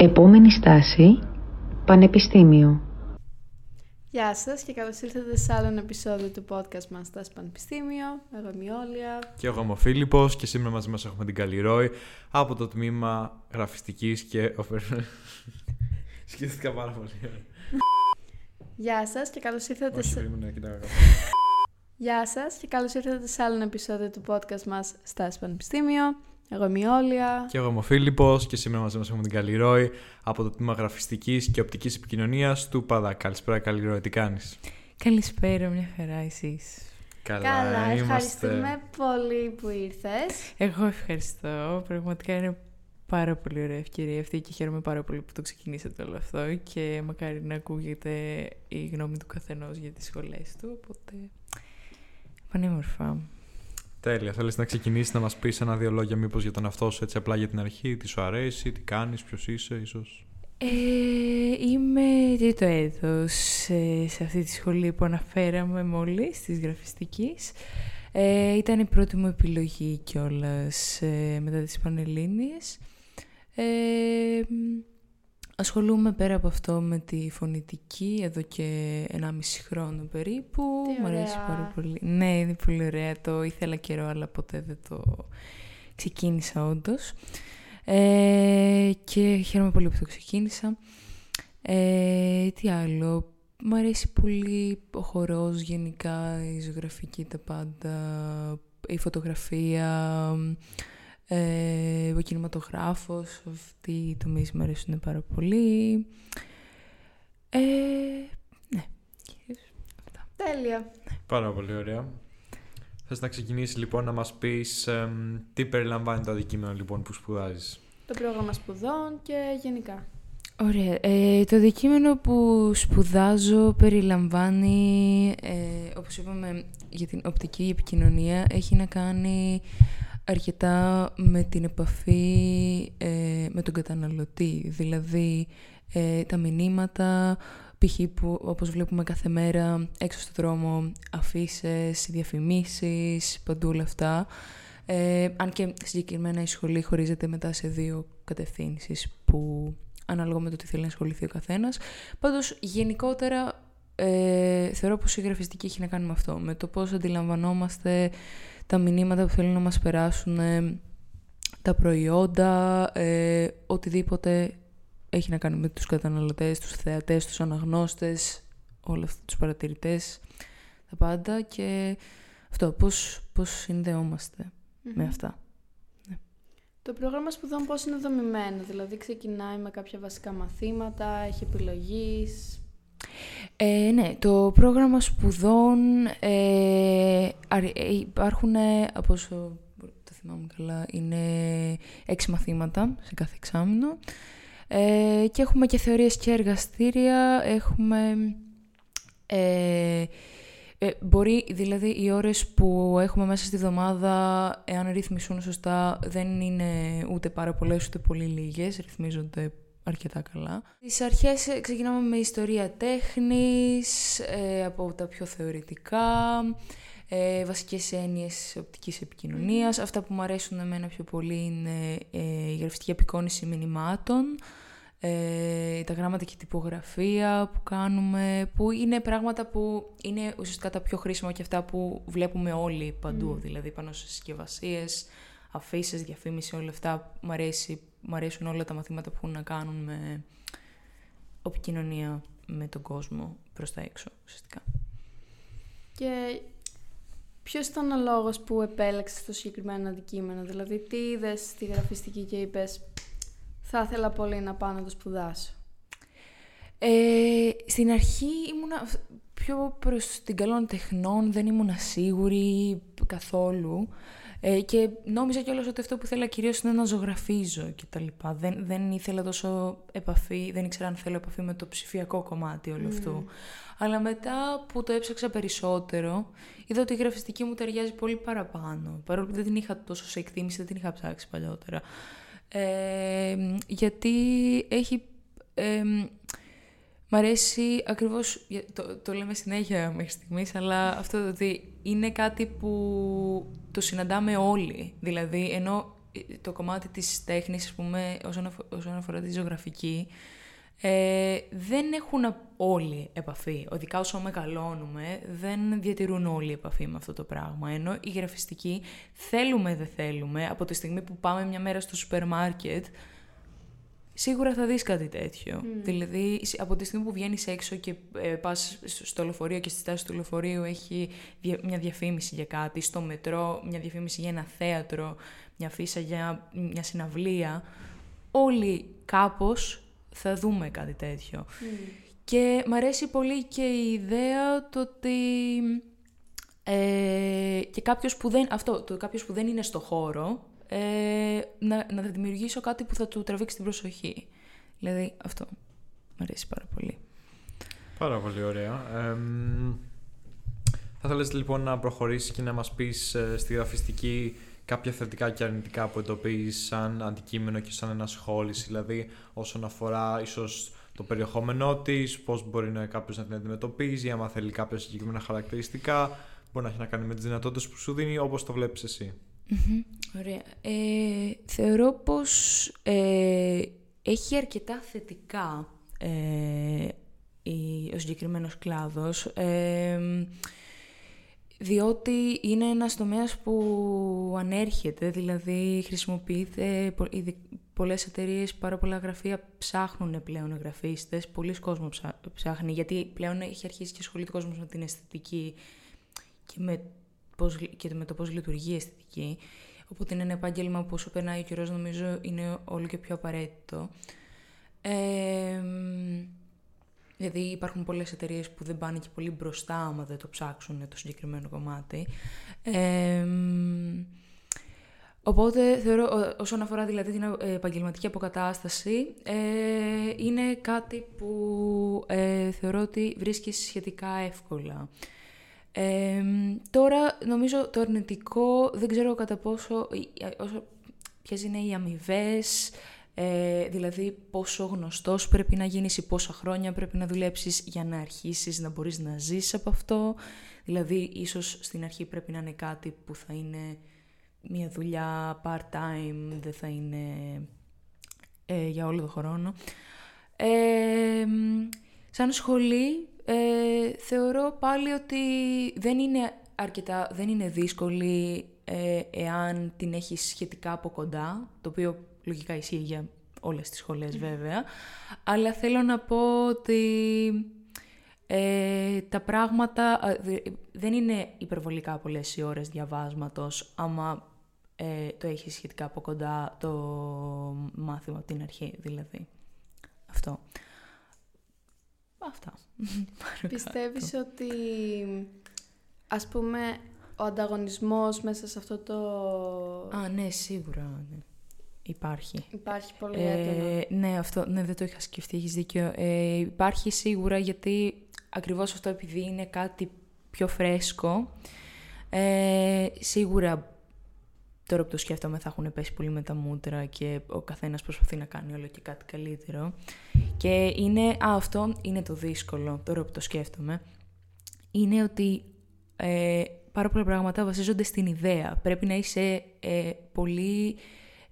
Επόμενη στάση, Πανεπιστήμιο. Γεια σας και καλώς ήρθατε σε άλλο ένα επεισόδιο του podcast μας στα Πανεπιστήμιο. Εγώ είμαι η Όλια. Και εγώ είμαι ο Φίλιππος και σήμερα μαζί μας έχουμε την Καλλιρόη από το τμήμα γραφιστικής και... Σκέφτηκα πάρα πολύ. Γεια σας και καλώς ήρθατε Όχι, σε... περίμενα, κοιτάω. Γεια σας και καλώς ήρθατε σε άλλο ένα επεισόδιο του podcast μας στα Πανεπιστήμιο. Εγώ είμαι η Όλια. Και εγώ είμαι ο Φίλιππος και σήμερα μαζί μας έχουμε την Καλλιρόη από το τμήμα γραφιστικής και οπτικής επικοινωνίας του ΠΑΔΑ. Καλησπέρα Καλλιρόη, τι κάνεις; Καλησπέρα, μια χαρά εσείς. Καλά, Καλά, είμαστε. ευχαριστούμε πολύ που ήρθες. Εγώ ευχαριστώ. Πραγματικά είναι πάρα πολύ ωραία ευκαιρία αυτή και χαίρομαι πάρα πολύ που το ξεκινήσατε όλο αυτό και μακάρι να ακούγεται η γνώμη του καθενός για τις σχολές του, οπότε πανέμορφα. Τέλεια, θέλεις να ξεκινήσεις να μας πεις ένα-δύο λόγια μήπως για τον εαυτό σου έτσι απλά για την αρχή, τι σου αρέσει, τι κάνεις, ποιος είσαι ίσως; Ε, είμαι τρίτο έτος ε, σε αυτή τη σχολή που αναφέραμε μόλις, της γραφιστικής. Ε, ήταν η πρώτη μου επιλογή κιόλας ε, μετά τις Πανελλήνιες. Ε, μ, ασχολούμαι πέρα από αυτό με τη φωνητική εδώ και 1,5 χρόνο περίπου. Τι Μου αρέσει ωραία. πάρα πολύ. Ναι, είναι πολύ ωραία. Το ήθελα καιρό, αλλά ποτέ δεν το ξεκίνησα όντως. Ε, και χαίρομαι πολύ που το ξεκίνησα. Ε, τι άλλο. Μ' αρέσει πολύ ο χορός γενικά, η ζωγραφική, τα πάντα, η φωτογραφία, ε, ο κινηματογράφος, αυτοί οι τομείς μου αρέσουν πάρα πολύ. Ε, ναι, κυρίως αυτά. Τέλεια. Πάρα πολύ ωραία. Θες να ξεκινήσεις λοιπόν να μας πεις εμ, τι περιλαμβάνει το αντικείμενο λοιπόν που σπουδάζεις; Το πρόγραμμα σπουδών και γενικά. Ωραία. Ε, το αντικείμενο που σπουδάζω περιλαμβάνει, ε, όπως είπαμε, για την οπτική επικοινωνία, έχει να κάνει αρκετά με την επαφή ε, με τον καταναλωτή. Δηλαδή, ε, τα μηνύματα, π.χ. που όπως βλέπουμε κάθε μέρα έξω στο δρόμο, αφήσεις, διαφημίσεις, παντού όλα αυτά. Ε, αν και συγκεκριμένα η σχολή χωρίζεται μετά σε δύο κατευθύνσεις που ανάλογα με το τι θέλει να ασχοληθεί ο καθένας. Πάντως, γενικότερα, ε, θεωρώ πως η γραφιστική έχει να κάνει με αυτό, με το πώς αντιλαμβανόμαστε τα μηνύματα που θέλουν να μας περάσουν, ε, τα προϊόντα, ε, οτιδήποτε έχει να κάνει με τους καταναλωτές, τους θεατές, τους αναγνώστες, όλα αυτά τους παρατηρητές, τα πάντα και αυτό, πώς, πώς συνδεόμαστε με Μμμ. αυτά. Το πρόγραμμα σπουδών πώς είναι δομημένο, δηλαδή ξεκινάει με κάποια βασικά μαθήματα, έχει επιλογής. Ε, ναι, το πρόγραμμα σπουδών ε, αρ- ε, υπάρχουν, ε, από όσο το θυμάμαι καλά, είναι έξι μαθήματα σε κάθε εξάμηνο. Ε, και έχουμε και θεωρίες και εργαστήρια, έχουμε... Ε, ε, μπορεί, δηλαδή, οι ώρες που έχουμε μέσα στη βδομάδα, εάν ρυθμιστούν σωστά, δεν είναι ούτε πάρα πολλές ούτε πολύ λίγες, ρυθμίζονται αρκετά καλά. Στις αρχές ε, ξεκινάμε με ιστορία τέχνης, ε, από τα πιο θεωρητικά, ε, βασικές έννοιες οπτικής επικοινωνίας. Αυτά που μου αρέσουν εμένα πιο πολύ είναι ε, η γραφιστική απεικόνηση μηνυμάτων, ε, τα γράμματα και η τυπογραφία που κάνουμε, που είναι πράγματα που είναι ουσιαστικά τα πιο χρήσιμα και αυτά που βλέπουμε όλοι παντού, δηλαδή πάνω σε συσκευασίες, αφήσεις, διαφήμιση, όλα αυτά. Μ, αρέσει, μ' αρέσουν όλα τα μαθήματα που έχουν να κάνουν με επικοινωνία με τον κόσμο προς τα έξω, ουσιαστικά. Και ποιος ήταν ο λόγος που επέλεξες το συγκεκριμένο αντικείμενο, δηλαδή τι είδες στη γραφιστική και είπες θα ήθελα πολύ να πάω να το σπουδάσω. Ε, στην αρχή ήμουνα πιο προς την καλών τεχνών, δεν ήμουνα σίγουρη καθόλου. Ε, και νόμιζα κιόλας ότι αυτό που ήθελα κυρίως είναι να ζωγραφίζω και τα λοιπά. Δεν, δεν ήθελα τόσο επαφή, δεν ήξερα αν θέλω επαφή με το ψηφιακό κομμάτι όλου αυτού. Αλλά μετά που το έψαξα περισσότερο, είδα ότι η γραφιστική μου ταιριάζει πολύ παραπάνω. Παρόλο που δεν την είχα τόσο σε εκτίμηση, δεν την είχα ψάξει παλιότερα. Ε, γιατί έχει... Ε, Μ' αρέσει ακριβώς, για- το, το λέμε συνέχεια μέχρι στιγμής, αλλά αυτό το ότι είναι κάτι που το συναντάμε όλοι. Δηλαδή, ενώ το κομμάτι της τέχνης, ας πούμε, όσον, αφο- όσον αφορά τη ζωγραφική, ε, δεν έχουν όλοι επαφή. Ειδικά όσο μεγαλώνουμε, δεν διατηρούν όλοι επαφή με αυτό το πράγμα. Ενώ η γραφιστική, θέλουμε δεν θέλουμε, από τη στιγμή που πάμε μια μέρα στο σούπερ μάρκετ, σίγουρα θα δεις κάτι τέτοιο. Δηλαδή, σ- από τη στιγμή που βγαίνεις έξω και ε, πας στο- στο λεωφορείο και στη στάση του λεωφορείου έχει δια- μια διαφήμιση για κάτι, στο μετρό μια διαφήμιση για ένα θέατρο, μια φύσα για μια συναυλία, όλοι κάπως θα δούμε κάτι τέτοιο. Και μ' αρέσει πολύ και η ιδέα το ότι ε, και κάποιος που δεν, αυτό, το κάποιος που δεν είναι στο χώρο, ε, να, να δημιουργήσω κάτι που θα του τραβήξει την προσοχή. Δηλαδή αυτό μ' αρέσει πάρα πολύ. Πάρα πολύ ωραία. Εμ, θα θέλεις λοιπόν να προχωρήσεις και να μας πεις ε, στη γραφιστική κάποια θετικά και αρνητικά που εντοπίζεις σαν αντικείμενο και σαν ενασχόληση, δηλαδή όσον αφορά ίσως το περιεχόμενό της, πώς μπορεί να κάποιος να την αντιμετωπίζει, άμα θέλει κάποια συγκεκριμένα χαρακτηριστικά, μπορεί να έχει να κάνει με τις δυνατότητες που σου δίνει, όπως το βλέπεις εσύ. Μμμ, Ωραία. Ε, θεωρώ πως ε, έχει αρκετά θετικά ε, η, ο συγκεκριμένος κλάδος, ε, διότι είναι ένας τομέας που ανέρχεται, δηλαδή χρησιμοποιείται, πο- ήδη πολλές εταιρείες, πάρα πολλά γραφεία ψάχνουν πλέον γραφίστες, πολλοί κόσμος ψά- ψάχνει, γιατί πλέον έχει αρχίσει και ασχολείται ο κόσμος με την αισθητική και με, πώς, και με το πώς λειτουργεί η αισθητική. Οπότε είναι ένα επάγγελμα που όσο περνάει ο καιρός νομίζω είναι όλο και πιο απαραίτητο. Ε, δηλαδή υπάρχουν πολλές εταιρείες που δεν πάνε και πολύ μπροστά άμα δεν το ψάξουν το συγκεκριμένο κομμάτι. Ε, οπότε θεωρώ ό- όσον αφορά δηλαδή την ε, επαγγελματική αποκατάσταση ε, είναι κάτι που ε, θεωρώ ότι βρίσκεις σχετικά εύκολα. Ε, τώρα νομίζω το αρνητικό δεν ξέρω κατά πόσο, ε, όσο, ποιες είναι οι αμοιβές, ε, δηλαδή πόσο γνωστός πρέπει να γίνεις ή πόσα χρόνια πρέπει να δουλέψεις για να αρχίσεις να μπορείς να ζήσεις από αυτό. Δηλαδή ίσως στην αρχή πρέπει να είναι κάτι που θα είναι μια δουλειά part-time, δεν θα είναι ε, για όλο τον χρόνο. Ε, σαν σχολή ε, θεωρώ πάλι ότι δεν είναι αρκετά, δεν είναι δύσκολη ε, εάν την έχεις σχετικά από κοντά, το οποίο λογικά ισχύει για όλες τις σχολές βέβαια, αλλά θέλω να πω ότι ε, τα πράγματα α, δε- δεν είναι υπερβολικά πολλές οι ώρες διαβάσματος άμα ε, το έχεις σχετικά από κοντά το μάθημα από την αρχή δηλαδή. Αυτό. Αυτά. Πάνω Πιστεύεις κάτω. ότι, ας πούμε, ο ανταγωνισμός μέσα σε αυτό το... Α, ναι, σίγουρα ναι. υπάρχει. Υπάρχει πολύ έντονα. Ε, ναι, αυτό ναι, δεν το είχα σκεφτεί, έχεις δίκιο. Ε, υπάρχει σίγουρα γιατί ακριβώς αυτό επειδή είναι κάτι πιο φρέσκο, ε, σίγουρα τώρα που το σκέφτομαι θα έχουν πέσει πολύ με τα μούτρα και ο καθένας προσπαθεί να κάνει όλο και κάτι καλύτερο. Και είναι, α, αυτό είναι το δύσκολο τώρα που το σκέφτομαι, είναι ότι ε, πάρα πολλά πράγματα βασίζονται στην ιδέα. Πρέπει να είσαι ε, πολύ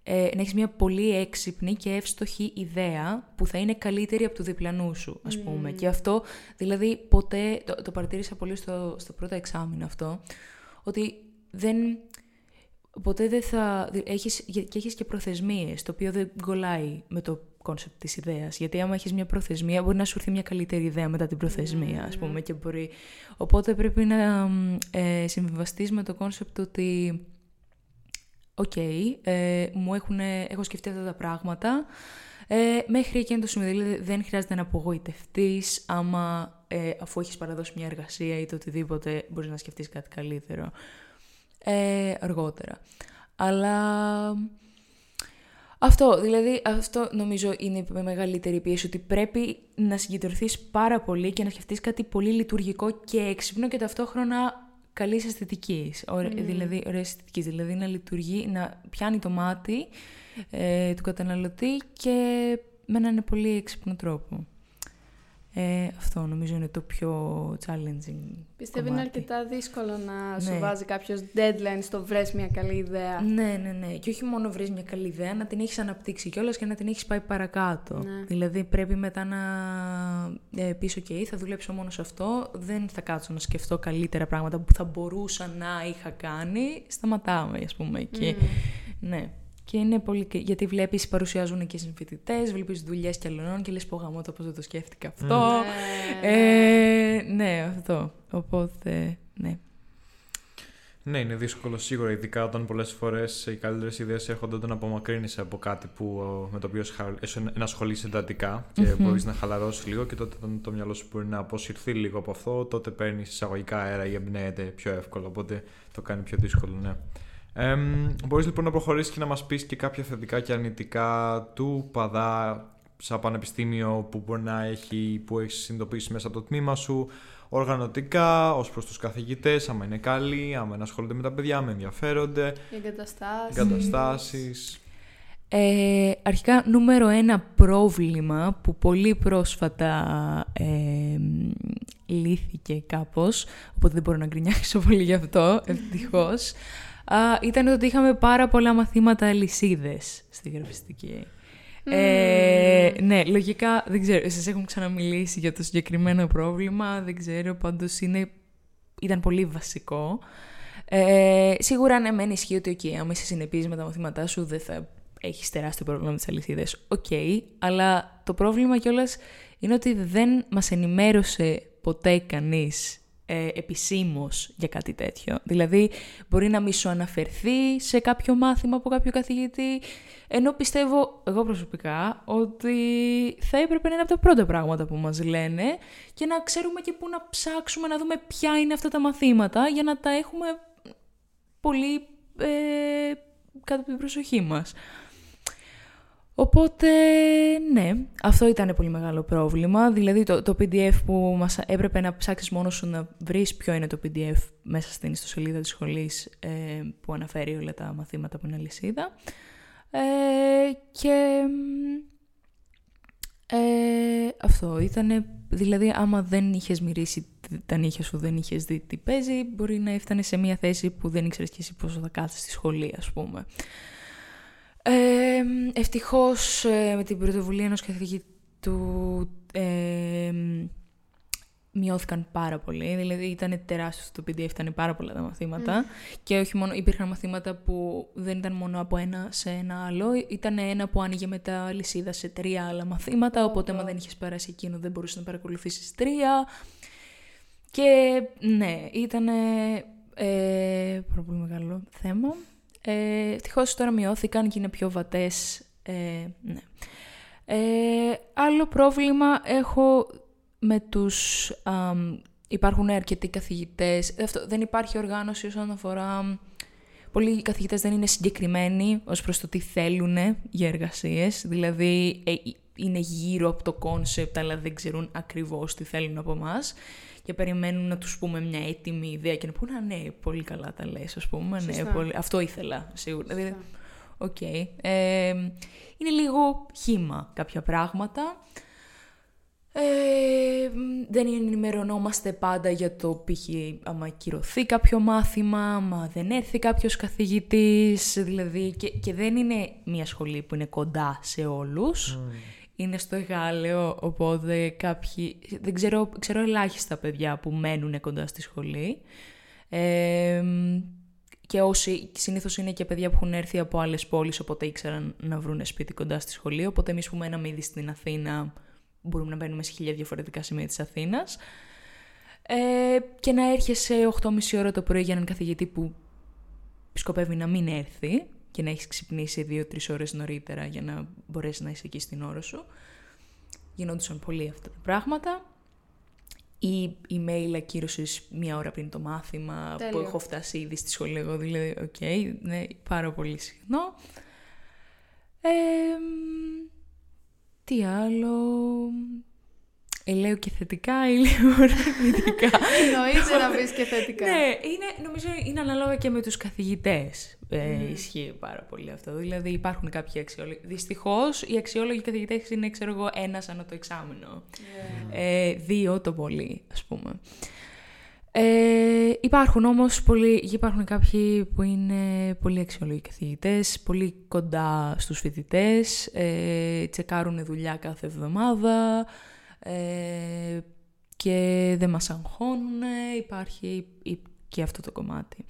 ε, να έχεις μια πολύ έξυπνη και εύστοχη ιδέα που θα είναι καλύτερη από του διπλανού σου, ας πούμε. Και αυτό, δηλαδή, ποτέ, το, το παρατήρησα πολύ στο, στο πρώτο εξάμηνο αυτό, ότι δεν, ποτέ δεν θα, δη- έχεις, και έχεις και προθεσμίες, το οποίο δεν κολλάει με το concept της ιδέας. Γιατί άμα έχεις μια προθεσμία, μπορεί να σου έρθει μια καλύτερη ιδέα μετά την προθεσμία, ας πούμε, και μπορεί... Οπότε πρέπει να ε, συμβιβαστείς με το concept ότι οκ, ε, μου έχουν, έχω σκεφτεί αυτά τα πράγματα. Ε, μέχρι εκείνο το σημείο, δηλαδή δεν χρειάζεται να απογοητευτείς άμα ε, αφού έχεις παραδώσει μια εργασία ή το οτιδήποτε μπορείς να σκεφτείς κάτι καλύτερο ε, αργότερα. Αλλά αυτό, δηλαδή αυτό νομίζω είναι η μεγαλύτερη πίεση, ότι πρέπει να συγκεντρωθείς πάρα πολύ και να σκεφτείς κάτι πολύ λειτουργικό και έξυπνο και ταυτόχρονα καλής αισθητικής, ωρα- δηλαδή ωραία αισθητικής, δηλαδή να λειτουργεί, να πιάνει το μάτι ε, του καταναλωτή και με έναν πολύ έξυπνο τρόπο. Ε, αυτό νομίζω είναι το πιο challenging Πιστεύω είναι κομμάτι. αρκετά δύσκολο να σου Ναι. βάζει κάποιος deadline στο βρες μια καλή ιδέα. Ναι, ναι, ναι. Και όχι μόνο βρεις μια καλή ιδέα, να την έχεις αναπτύξει κιόλας και να την έχεις πάει παρακάτω. Ναι. Δηλαδή πρέπει μετά να ε, πεις, ok, θα δουλέψω μόνο σε αυτό, δεν θα κάτσω να σκεφτώ καλύτερα πράγματα που θα μπορούσα να είχα κάνει. Σταματάμε, ας πούμε, εκεί. Ναι. Και είναι πολύ. και- Γιατί βλέπεις, παρουσιάζουν και συμφοιτητέ, βλέπεις δουλειές κι αλλωνών και λες: Πω γαμώ το πώς δεν το σκέφτηκα αυτό. Ναι, Ε, ναι, αυτό. Οπότε, ναι. Ναι, είναι δύσκολο σίγουρα, ειδικά όταν πολλές φορές οι καλύτερες ιδέες έρχονται όταν απομακρύνεις από κάτι που, ε, με το οποίο σχα- εσ- ενασχολείσαι εντατικά και Μμμ. μπορείς να χαλαρώσεις λίγο και τότε όταν το μυαλό σου μπορεί να αποσυρθεί λίγο από αυτό, τότε παίρνεις εισαγωγικά αέρα ή εμπνέεται πιο εύκολα. Οπότε το κάνει πιο δύσκολο, ναι. Ε, Μπορείς λοιπόν να προχωρήσεις και να μας πεις και κάποια θετικά και αρνητικά του παδά σαν πανεπιστήμιο που μπορεί να έχει, που έχεις συνειδητοποιήσει μέσα από το τμήμα σου, οργανωτικά, ως προς τους καθηγητές, άμα είναι καλοί, άμα ασχολούνται με τα παιδιά, με ενδιαφέρονται, Οι εγκαταστάσεις. εγκαταστάσεις. Ε, αρχικά, νούμερο ένα πρόβλημα που πολύ πρόσφατα ε, λύθηκε κάπως, οπότε δεν μπορώ να γκρινιάξω πολύ γι' αυτό, ευτυχώς, α, ήταν ότι είχαμε πάρα πολλά μαθήματα αλυσίδες στη γραφιστική. Ε, ναι, λογικά δεν ξέρω, σας έχουν ξαναμιλήσει για το συγκεκριμένο πρόβλημα, δεν ξέρω, πάντως είναι, ήταν πολύ βασικό. Ε, σίγουρα ναι, μεν ισχύει ότι okay, άμα είσαι συνεπής με τα μαθήματά σου δεν θα έχεις τεράστιο πρόβλημα με τις αλυσίδες. Οκ, αλλά το πρόβλημα κιόλας είναι ότι δεν μας ενημέρωσε ποτέ κανείς ε, επισήμως για κάτι τέτοιο. Δηλαδή, μπορεί να μη σου αναφερθεί σε κάποιο μάθημα από κάποιο καθηγητή, ενώ πιστεύω εγώ προσωπικά ότι θα έπρεπε να είναι από τα πρώτα πράγματα που μας λένε και να ξέρουμε και πού να ψάξουμε να δούμε ποια είναι αυτά τα μαθήματα για να τα έχουμε πολύ ε, κάτω από την προσοχή μας. Οπότε, ναι, αυτό ήταν πολύ μεγάλο πρόβλημα. Δηλαδή, το, το PDF που μας έπρεπε να ψάξεις μόνος σου να βρεις ποιο είναι το PDF μέσα στην ιστοσελίδα της σχολής ε, που αναφέρει όλα τα μαθήματα που είναι αλυσίδα. Ε, και ε, αυτό ήταν, δηλαδή άμα δεν είχες μυρίσει τα νύχια σου, δεν είχες δει τι παίζει, μπορεί να έφτανε σε μια θέση που δεν ήξερες και εσύ πόσο θα κάθεσαι στη σχολή, ας πούμε. Ε, ευτυχώς ε, με την πρωτοβουλία ενός καθηγητού ε, μειώθηκαν πάρα πολύ. Δηλαδή ήταν τεράστιο το PDF, ήταν πάρα πολλά τα μαθήματα. Και όχι μόνο, υπήρχαν μαθήματα που δεν ήταν μόνο από ένα σε ένα άλλο. Ήταν ένα που άνοιγε μετά λυσίδα σε τρία άλλα μαθήματα. Οπότε, άμα δεν είχες περάσει εκείνο, δεν μπορούσες να παρακολουθήσεις τρία. Και ναι, ήταν ε, πάρα πολύ μεγάλο θέμα. Ε, Ευτυχώς τώρα μειώθηκαν και είναι πιο βατές. Ε, ναι. Ε, άλλο πρόβλημα έχω με τους... αμ, υπάρχουν αρκετοί καθηγητές. Αυτό, δεν υπάρχει οργάνωση όσον αφορά... Πολλοί καθηγητές δεν είναι συγκεκριμένοι ως προς το τι θέλουν για εργασίες. Δηλαδή ε, είναι γύρω από το concept αλλά δεν ξέρουν ακριβώς τι θέλουν από εμάς και περιμένουν να τους πούμε μια έτοιμη ιδέα και να πούνε «Α, ναι, πολύ καλά τα λες, ας πούμε, ναι, Σωστά. πολύ... αυτό ήθελα, σίγουρα. Δηλαδή, Σωστά. Οκ. Ε, είναι λίγο χύμα κάποια πράγματα. Ε, δεν ενημερωνόμαστε πάντα για το π.χ. άμα κυρωθεί κάποιο μάθημα, άμα δεν έρθει κάποιος καθηγητής, δηλαδή και, και δεν είναι μια σχολή που είναι κοντά σε όλους. Είναι στο Εγάλεο, οπότε κάποιοι... Δεν ξέρω, ξέρω ελάχιστα παιδιά που μένουν κοντά στη σχολή. Ε, και όσοι συνήθως είναι και παιδιά που έχουν έρθει από άλλες πόλεις, οπότε ήξεραν να βρουν σπίτι κοντά στη σχολή. Οπότε εμείς που μέναμε ήδη στην Αθήνα, μπορούμε να μπαίνουμε σε χίλια διαφορετικά σημεία της Αθήνας. Ε, και να έρχεσαι 8.30 ώρα το πρωί για έναν καθηγητή που σκοπεύει να μην έρθει και να έχεις ξυπνήσει 2-3 ώρες νωρίτερα για να μπορέσεις να είσαι εκεί στην ώρα σου. Γινόντουσαν πολύ αυτά τα πράγματα. Ή email ακύρωσης μία ώρα πριν το μάθημα που Τέλειο. έχω φτάσει ήδη στη σχολή εγώ, δηλαδή, οκ, ναι, πάρα πολύ συχνό. Ε, τι άλλο... Ε, λέω και θετικά ή λέω αρνητικά; Εννοείται να πεις και θετικά. ναι, είναι, νομίζω είναι ανάλογα και με τους καθηγητές. Ε, Ισχύει πάρα πολύ αυτό. Δηλαδή υπάρχουν κάποιοι αξιόλογοι. Δυστυχώς οι αξιόλογοι καθηγητές είναι, ξέρω εγώ, ένας ανά το εξάμηνο. Ε, δύο το πολύ, ας πούμε. Ε, υπάρχουν όμως πολλοί, υπάρχουν κάποιοι που είναι πολύ αξιόλογοι καθηγητές, πολύ κοντά στους φοιτητές, ε, τσεκάρουν δουλειά κάθε εβδομάδα ε, και δεν μας αγχώνουν, υπάρχει και αυτό το κομμάτι.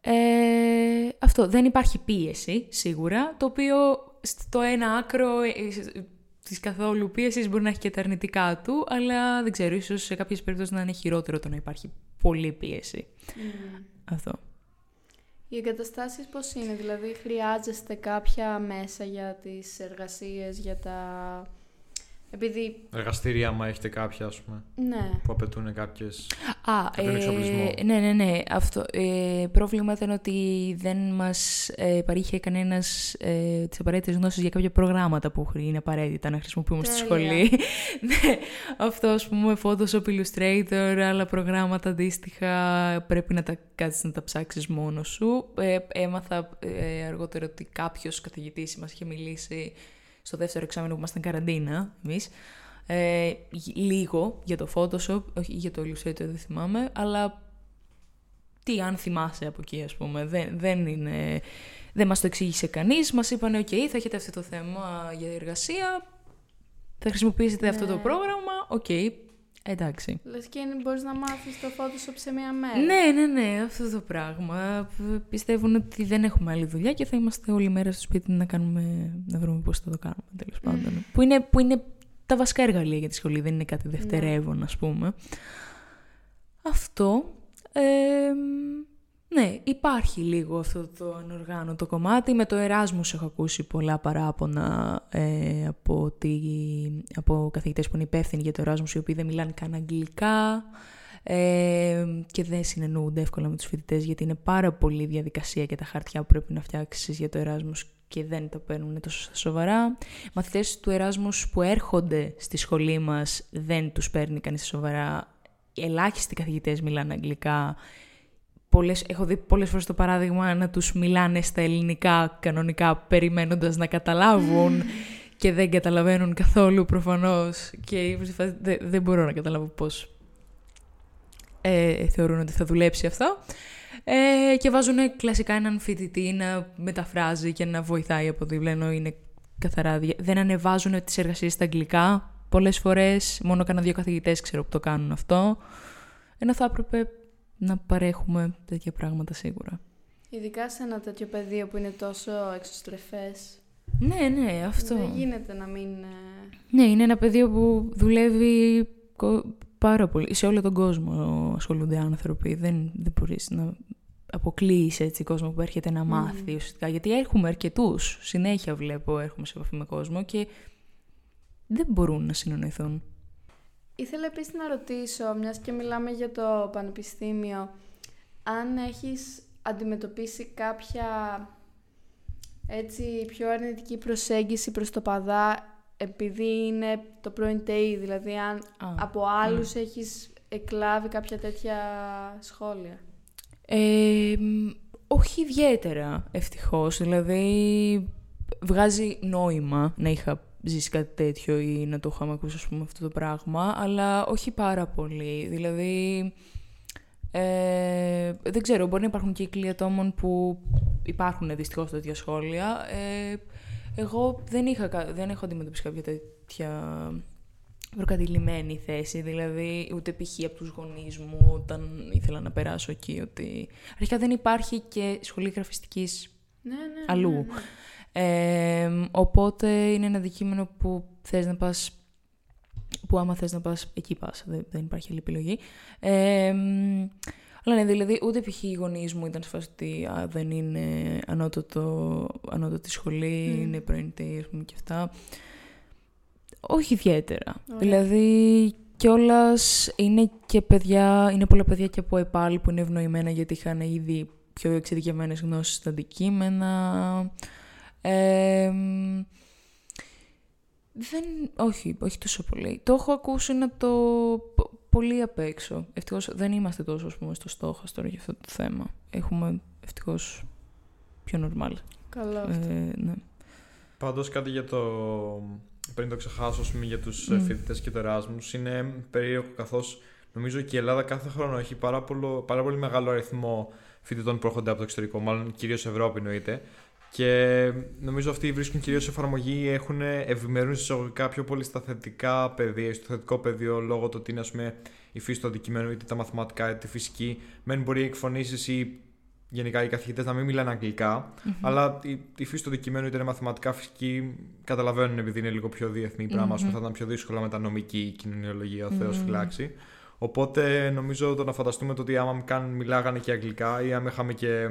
Ε, αυτό, δεν υπάρχει πίεση, σίγουρα, το οποίο στο ένα άκρο ε, της καθόλου πίεσης μπορεί να έχει και τα αρνητικά του, αλλά δεν ξέρω, ίσως σε κάποιες περιπτώσεις να είναι χειρότερο το να υπάρχει πολλή πίεση. Mm. Αυτό. Οι εγκαταστάσεις πώς είναι, δηλαδή χρειάζεστε κάποια μέσα για τις εργασίες, για τα επειδή... Εργαστήρια, άμα έχετε κάποια, ας πούμε, ναι. που απαιτούν κάποιες, Α, ε, Ναι, ναι, ναι. Αυτό. Ε, πρόβλημα ήταν ότι δεν μας ε, παρήχε κανένας ε, τις απαραίτητες γνώσεις για κάποια προγράμματα που είναι απαραίτητα να χρησιμοποιούμε στη σχολή. ναι, αυτό, ας πούμε, Photoshop, Illustrator, άλλα προγράμματα αντίστοιχα, πρέπει να τα κάτσεις να τα ψάξεις μόνος σου. Ε, έμαθα ε, αργότερα ότι κάποιος καθηγητής μας είχε μιλήσει στο δεύτερο εξάμεινο που ήμασταν καραντίνα εμείς, ε, λίγο για το Photoshop, όχι για το Illustrator δεν θυμάμαι, αλλά τι αν θυμάσαι από εκεί ας πούμε, δεν, δεν είναι... Δεν μας το εξήγησε κανείς, μας είπαν «ΟΚ, θα έχετε αυτό το θέμα για εργασία, θα χρησιμοποιήσετε αυτό το ναι. πρόγραμμα, οκ, Εντάξει. Λες και μπορείς να μάθεις το Photoshop σε μία μέρα. Ναι, ναι, ναι, αυτό το πράγμα. Πιστεύουν ότι δεν έχουμε άλλη δουλειά και θα είμαστε όλη μέρα στο σπίτι να, κάνουμε, να βρούμε πώς θα το κάνουμε, τέλος πάντων. που, είναι, που είναι τα βασικά εργαλεία για τη σχολή, δεν είναι κάτι ναι. δευτερεύον, ας πούμε. Αυτό. Ε, ναι, υπάρχει λίγο αυτό το ανοργάνωτο κομμάτι. Με το Εράσμους έχω ακούσει πολλά παράπονα ε, από, τη, από καθηγητές που είναι υπεύθυνοι για το Εράσμους, οι οποίοι δεν μιλάνε καν αγγλικά ε, και δεν συνεννοούνται εύκολα με τους φοιτητές, γιατί είναι πάρα πολύ διαδικασία και τα χαρτιά που πρέπει να φτιάξεις για το Εράσμους και δεν τα παίρνουν τόσο σοβαρά. Μαθητές του Εράσμους που έρχονται στη σχολή μας δεν τους παίρνει κανείς σοβαρά. Ελάχιστοι καθηγητές μιλάνε αγγλικά πολλές, έχω δει πολλές φορές το παράδειγμα να τους μιλάνε στα ελληνικά κανονικά περιμένοντας να καταλάβουν και δεν καταλαβαίνουν καθόλου προφανώς και δεν, δεν μπορώ να καταλάβω πώς ε, θεωρούν ότι θα δουλέψει αυτό. Ε, και βάζουν κλασικά έναν φοιτητή να μεταφράζει και να βοηθάει από δίπλα, ενώ είναι καθαρά. Δεν ανεβάζουν τις εργασίες στα αγγλικά πολλές φορές, μόνο κανένα δύο καθηγητές ξέρω που το κάνουν αυτό. Ενώ θα έπρεπε να παρέχουμε τέτοια πράγματα σίγουρα. Ειδικά σε ένα τέτοιο πεδίο που είναι τόσο εξωστρεφές. Ναι, ναι, αυτό. Δεν γίνεται να μην... Ε, ναι, είναι ένα πεδίο που δουλεύει πάρα πολύ. Σε όλο τον κόσμο ασχολούνται άνθρωποι. Δεν, δεν μπορείς να αποκλείεις έτσι κόσμο που έρχεται να μάθει mm. ουσιαστικά. Γιατί έχουμε αρκετούς. Συνέχεια βλέπω, έρχομαι σε επαφή με κόσμο και δεν μπορούν να συνονιθούν. Ήθελα επίσης να ρωτήσω, μιας και μιλάμε για το πανεπιστήμιο, αν έχεις αντιμετωπίσει κάποια έτσι πιο αρνητική προσέγγιση προς το παδά επειδή είναι το πρώην ΤΕΙ, δηλαδή αν από άλλους mm. έχεις εκλάβει κάποια τέτοια σχόλια; Ε, όχι ιδιαίτερα, ευτυχώς. Δηλαδή, βγάζει νόημα να είχα ζήσει κάτι τέτοιο ή να το είχαμε ακούσει, ας πούμε, αυτό το πράγμα, αλλά όχι πάρα πολύ. Δηλαδή, ε, δεν ξέρω, μπορεί να υπάρχουν κύκλοι ατόμων που υπάρχουν δυστυχώς τέτοια σχόλια. Ε, εγώ δεν, είχα, δεν έχω αντιμετωπίσει κάποια τέτοια προκατηλημένη θέση, δηλαδή ούτε π.χ. από τους γονείς μου όταν ήθελα να περάσω εκεί, ότι αρχικά δεν υπάρχει και σχολή γραφιστικής ναι, ναι, αλλού. Ναι, ναι. Ε, οπότε είναι ένα αντικείμενο που θες να πας που άμα θες να πας, εκεί πας, δεν, δεν υπάρχει άλλη επιλογή. Ε, αλλά ναι, δηλαδή ούτε π.χ. οι γονείς μου ήταν σε φάση ότι δεν είναι ανώτατο, ανώτατη σχολή, mm. είναι πρωινή, ας πούμε, και αυτά. Όχι ιδιαίτερα. Δηλαδή, κιόλας είναι και παιδιά, είναι πολλά παιδιά και από ΕΠΑΛ που είναι ευνοημένα γιατί είχαν ήδη πιο εξειδικευμένες γνώσεις στα αντικείμενα δεν, όχι, όχι τόσο πολύ. Το έχω ακούσει να το π- πολύ απ' έξω. Ευτυχώς δεν είμαστε τόσο, ας πούμε, στο στόχαστρο για αυτό το θέμα. Έχουμε, ευτυχώς, πιο normal. Καλό αυτό. Ε, ναι. Πάντως κάτι για το. Πριν το ξεχάσω, ας πούμε, για τους Μμ. mm. φοιτητές και το Erasmus, είναι περίεργο καθώς νομίζω και η Ελλάδα κάθε χρόνο έχει πάρα, πολλο, πάρα πολύ μεγάλο αριθμό φοιτητών που έρχονται από το εξωτερικό, μάλλον κυρίως Ευρώπη εννοείται. Και νομίζω αυτοί βρίσκουν κυρίως εφαρμογή, έχουν ευημερούν εισαγωγικά πιο πολύ στα θετικά πεδία, στο θετικό πεδίο λόγω του ότι είναι ας πούμε, η φύση του αντικειμένου, είτε τα μαθηματικά είτε τη φυσική. Μεν μπορεί οι εκφωνήσεις ή γενικά οι καθηγητές να μην μιλάνε αγγλικά, αλλά η, η φύση του αντικειμένου είτε είναι μαθηματικά, φυσική, καταλαβαίνουν επειδή είναι λίγο πιο διεθνή πράγμα. ας πούμε, Μμμ. θα ήταν πιο δύσκολα με τα νομική, η κοινωνιολογία, ο Θεός Μμμ. φυλάξει. Οπότε νομίζω το να φανταστούμε το ότι άμα καν μιλάγανε και αγγλικά ή άμα είχαμε και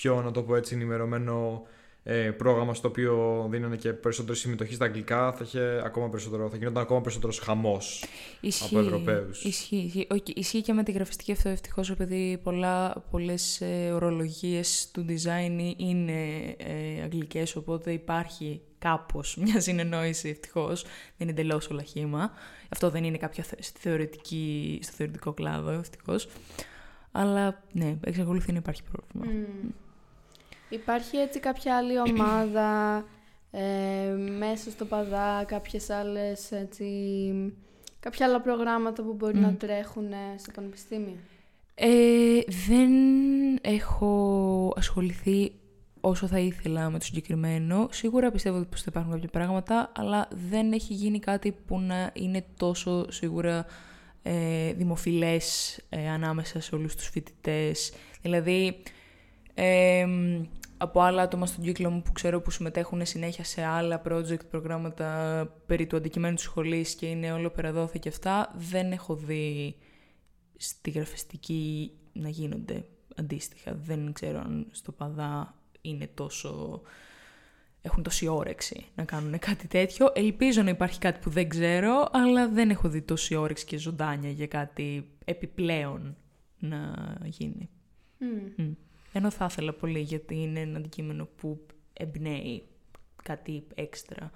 πιο, να το πω έτσι, ενημερωμένο ε, πρόγραμμα στο οποίο δίνανε και περισσότερη συμμετοχή στα αγγλικά, θα, είχε ακόμα περισσότερο, θα γινόταν ακόμα περισσότερο χαμός Ισχύει, από Ευρωπαίους. Ισχύει, ισχύει. Όχι, ισχύει και με τη γραφιστική αυτό ευτυχώς, επειδή πολλά, πολλές ε, ορολογίες του design είναι ε, αγγλικές, οπότε υπάρχει κάπως μια συνεννόηση ευτυχώς. Δεν είναι εντελώς όλα χήμα. Αυτό δεν είναι κάποια θε- στη θεωρητική, στο θεωρητικό κλάδο ευτυχώς. Αλλά ναι, εξακολουθεί να υπάρχει πρόβλημα. Μμμ. Υπάρχει έτσι κάποια άλλη ομάδα ε, μέσα στο παδά, κάποιες άλλες έτσι, κάποια άλλα προγράμματα που μπορεί να Μμ. τρέχουν ε, στο πανεπιστήμιο; Ε, δεν έχω ασχοληθεί όσο θα ήθελα με το συγκεκριμένο. Σίγουρα πιστεύω πως θα υπάρχουν κάποια πράγματα, αλλά δεν έχει γίνει κάτι που να είναι τόσο σίγουρα ε, δημοφιλές ε, ανάμεσα σε όλους τους φοιτητές. Δηλαδή, ε, από άλλα άτομα στον κύκλο μου που ξέρω που συμμετέχουν συνέχεια σε άλλα project, προγράμματα περί του αντικειμένου της σχολής και είναι όλο περαδόθε και αυτά, δεν έχω δει στη γραφιστική να γίνονται αντίστοιχα. Δεν ξέρω αν στο παδά είναι τόσο... έχουν τόση όρεξη να κάνουν κάτι τέτοιο. Ελπίζω να υπάρχει κάτι που δεν ξέρω, αλλά δεν έχω δει τόση όρεξη και ζωντάνια για κάτι επιπλέον να γίνει. Μμ. Μμ. Ενώ θα ήθελα πολύ γιατί είναι ένα αντικείμενο που εμπνέει κάτι έξτρα.